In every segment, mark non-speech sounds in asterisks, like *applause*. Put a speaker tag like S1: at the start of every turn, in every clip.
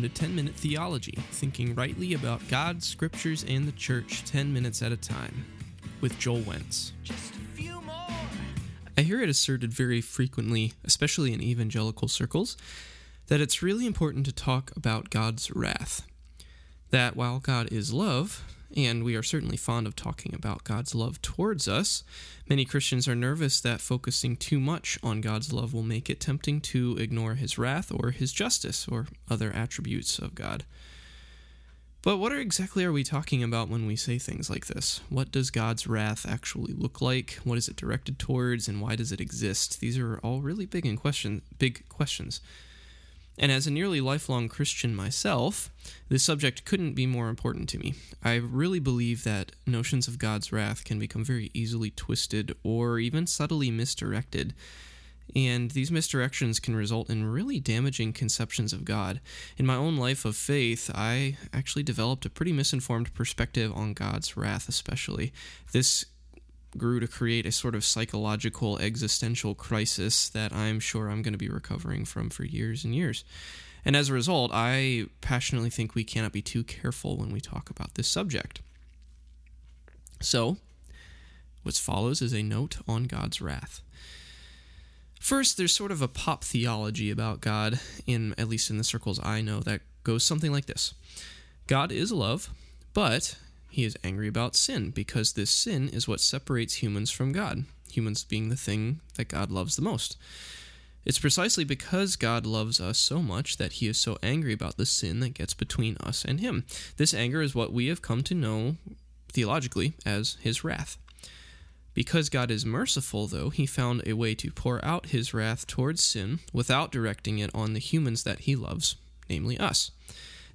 S1: welcome to 10 Minute Theology, thinking rightly about God, scriptures, and the church 10 minutes at a time, with Joel Wentz. I hear it asserted very frequently, especially in evangelical circles, that it's really important to talk about God's wrath. That while God is love, and we are certainly fond of talking about God's love towards us. Many Christians are nervous that focusing too much on God's love will make it tempting to ignore his wrath or his justice or other attributes of God. But what are, exactly are we talking about when we say things like this? What does God's wrath actually look like? What is it directed towards and why does it exist? These are all really big and question big questions. And as a nearly lifelong Christian myself, this subject couldn't be more important to me. I really believe that notions of God's wrath can become very easily twisted or even subtly misdirected. And these misdirections can result in really damaging conceptions of God. In my own life of faith, I actually developed a pretty misinformed perspective on God's wrath, especially. This grew to create a sort of psychological existential crisis that I'm sure I'm going to be recovering from for years and years. And as a result, I passionately think we cannot be too careful when we talk about this subject. So, what follows is a note on God's wrath. First, there's sort of a pop theology about God, in at least in the circles I know, that goes something like this God is love, but he is angry about sin because this sin is what separates humans from God, humans being the thing that God loves the most. It's precisely because God loves us so much that he is so angry about the sin that gets between us and him. This anger is what we have come to know theologically as his wrath. Because God is merciful, though, he found a way to pour out his wrath towards sin without directing it on the humans that he loves, namely us.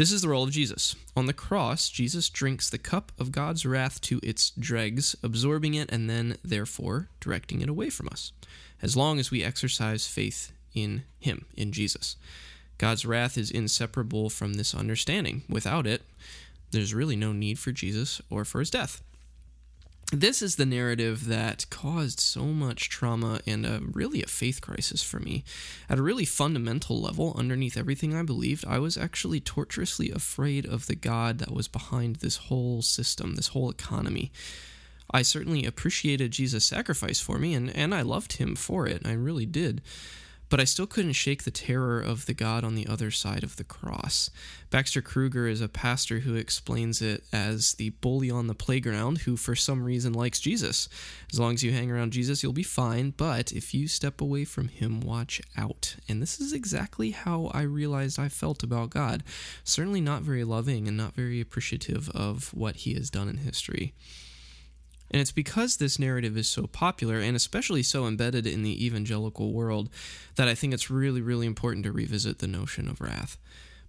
S1: This is the role of Jesus. On the cross, Jesus drinks the cup of God's wrath to its dregs, absorbing it and then, therefore, directing it away from us, as long as we exercise faith in Him, in Jesus. God's wrath is inseparable from this understanding. Without it, there's really no need for Jesus or for His death this is the narrative that caused so much trauma and a, really a faith crisis for me. At a really fundamental level, underneath everything I believed, I was actually torturously afraid of the God that was behind this whole system, this whole economy. I certainly appreciated Jesus' sacrifice for me, and, and I loved him for it. I really did but I still couldn't shake the terror of the God on the other side of the cross. Baxter Kruger is a pastor who explains it as the bully on the playground who, for some reason, likes Jesus. As long as you hang around Jesus, you'll be fine, but if you step away from him, watch out. And this is exactly how I realized I felt about God. Certainly not very loving and not very appreciative of what he has done in history. And it's because this narrative is so popular and especially so embedded in the evangelical world that I think it's really, really important to revisit the notion of wrath.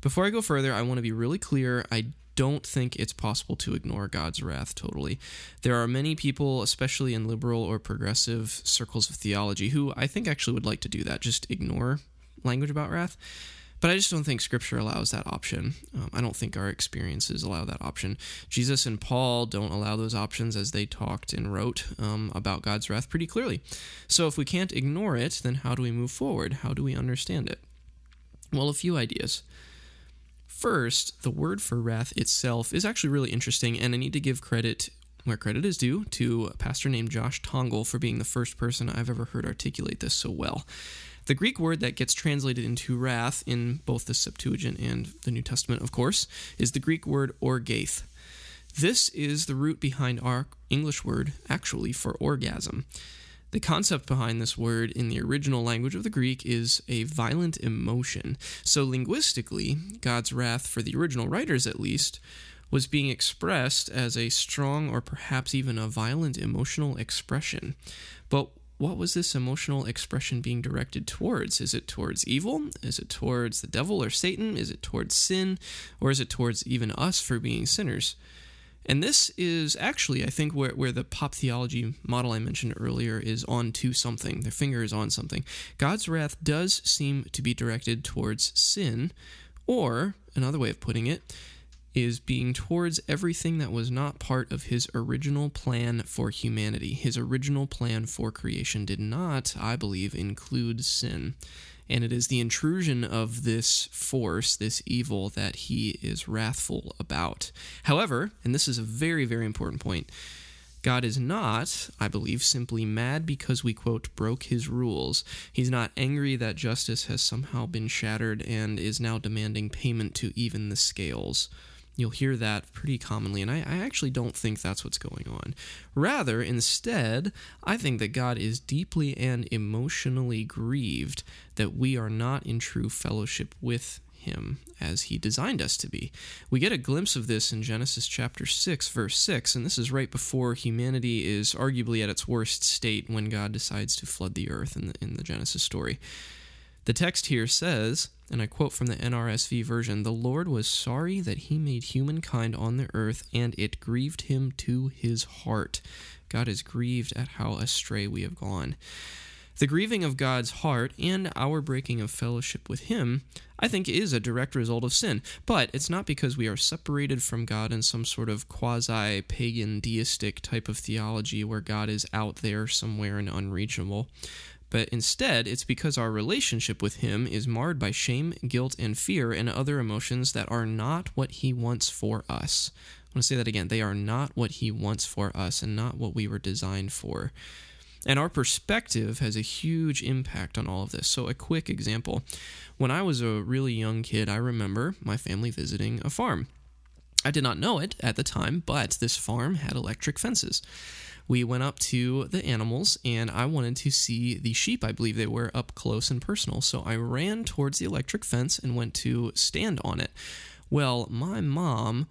S1: Before I go further, I want to be really clear. I don't think it's possible to ignore God's wrath totally. There are many people, especially in liberal or progressive circles of theology, who I think actually would like to do that, just ignore language about wrath. But I just don't think Scripture allows that option. Um, I don't think our experiences allow that option. Jesus and Paul don't allow those options as they talked and wrote um, about God's wrath pretty clearly. So if we can't ignore it, then how do we move forward? How do we understand it? Well, a few ideas. First, the word for wrath itself is actually really interesting, and I need to give credit where credit is due to a pastor named Josh Tongol for being the first person I've ever heard articulate this so well. The Greek word that gets translated into wrath in both the Septuagint and the New Testament, of course, is the Greek word orgath. This is the root behind our English word, actually, for orgasm. The concept behind this word in the original language of the Greek is a violent emotion. So, linguistically, God's wrath, for the original writers at least, was being expressed as a strong or perhaps even a violent emotional expression. But what was this emotional expression being directed towards? Is it towards evil? Is it towards the devil or Satan? Is it towards sin? Or is it towards even us for being sinners? And this is actually, I think, where, where the pop theology model I mentioned earlier is on to something. Their finger is on something. God's wrath does seem to be directed towards sin, or another way of putting it, is being towards everything that was not part of his original plan for humanity. His original plan for creation did not, I believe, include sin. And it is the intrusion of this force, this evil, that he is wrathful about. However, and this is a very, very important point, God is not, I believe, simply mad because we, quote, broke his rules. He's not angry that justice has somehow been shattered and is now demanding payment to even the scales. You'll hear that pretty commonly, and I, I, actually don't think that's what's going on. Rather, instead, I think that God is deeply and emotionally grieved that we are not in true fellowship with him as he designed us to be. We get a glimpse of this in Genesis chapter 6, verse 6, and this is right before humanity is arguably at its worst state when God decides to flood the earth in the, in the Genesis story. The text here says, and I quote from the NRSV version The Lord was sorry that he made humankind on the earth, and it grieved him to his heart. God is grieved at how astray we have gone. The grieving of God's heart and our breaking of fellowship with Him, I think, is a direct result of sin. But it's not because we are separated from God in some sort of quasi pagan deistic type of theology where God is out there somewhere and unreachable. But instead, it's because our relationship with Him is marred by shame, guilt, and fear and other emotions that are not what He wants for us. I want to say that again. They are not what He wants for us and not what we were designed for. And our perspective has a huge impact on all of this. So, a quick example when I was a really young kid, I remember my family visiting a farm. I did not know it at the time, but this farm had electric fences. We went up to the animals, and I wanted to see the sheep, I believe they were, up close and personal. So I ran towards the electric fence and went to stand on it. Well, my mom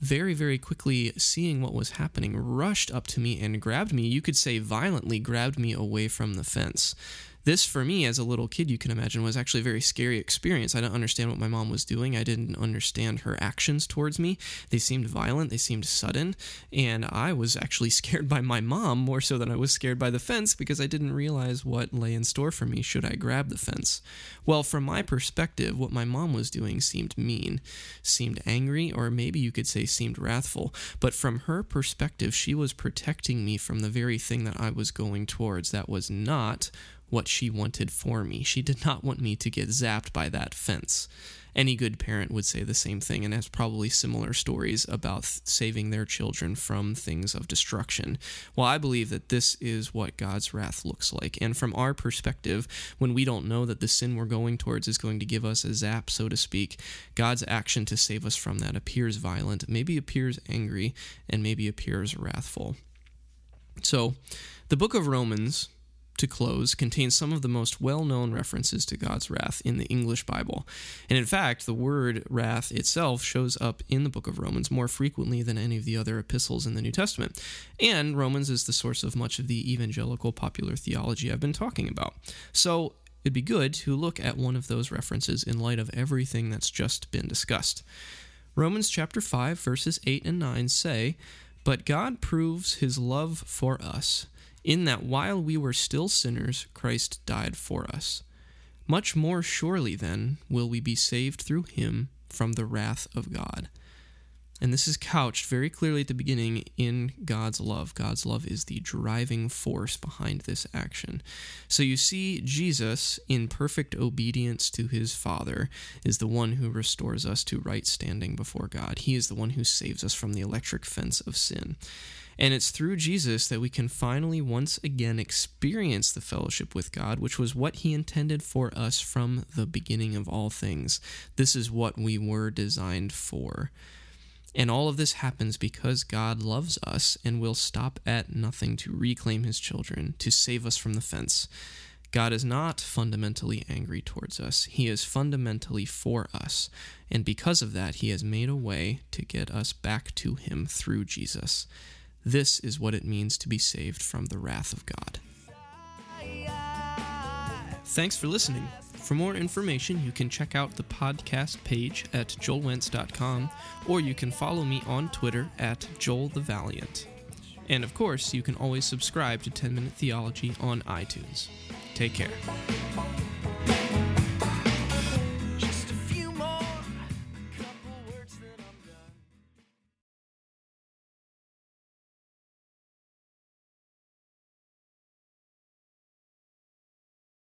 S1: very, very quickly seeing what was happening, rushed up to me and grabbed me. You could say violently grabbed me away from the fence this for me as a little kid you can imagine was actually a very scary experience. I didn't understand what my mom was doing. I didn't understand her actions towards me. They seemed violent. They seemed sudden. And i was actually *laughs* scared by my mom more so than i was scared by the fence because i didn't realize what lay in store for me should i grab the fence. Well from my perspective what my mom was doing seemed mean seemed angry or maybe you could say seemed wrathful. But from her perspective she was protecting me from the very thing that i was going towards that was not what she wanted for me. She did not want me to get zapped by that fence. Any good parent would say the same thing and has probably similar stories about saving their children from things of destruction. Well, I believe that this is what God's wrath looks like. And from our perspective, when we don't know that the sin we're going towards is going to give us a zap, so to speak, God's action to save us from that appears violent, maybe appears angry, and maybe appears wrathful. So, the book of Romans to close contains some of the most well known references to God's wrath in the English Bible. And in fact, the word wrath itself shows up in the book of Romans more frequently than any of the other epistles in the New Testament. And Romans is the source of much of the evangelical popular theology I've been talking about. So it'd be good to look at one of those references in light of everything that's just been discussed. Romans chapter 5, verses 8 and 9 say, But God proves his love for us in that while we were still sinners, Christ died for us. Much more surely, then, will we be saved through him from the wrath of God. And this is couched very clearly at the beginning in God's love. God's love is the driving force behind this action. So you see, Jesus, in perfect obedience to his Father, is the one who restores us to right standing before God. He is the one who saves us from the electric fence of sin. And it's through Jesus that we can finally once again experience the fellowship with God, which was what He intended for us from the beginning of all things. This is what we were designed for. And all of this happens because God loves us and will stop at nothing to reclaim His children, to save us from the fence. God is not fundamentally angry towards us. He is fundamentally for us. And because of that, He has made a way to get us back to Him through Jesus. This is what it means to be saved from the wrath of God. Thanks for listening. For more information, you can check out the podcast page at joelwentz.com or you can follow me on Twitter at joelthevaliant. And of course, you can always subscribe to 10 Minute Theology on iTunes. Take care.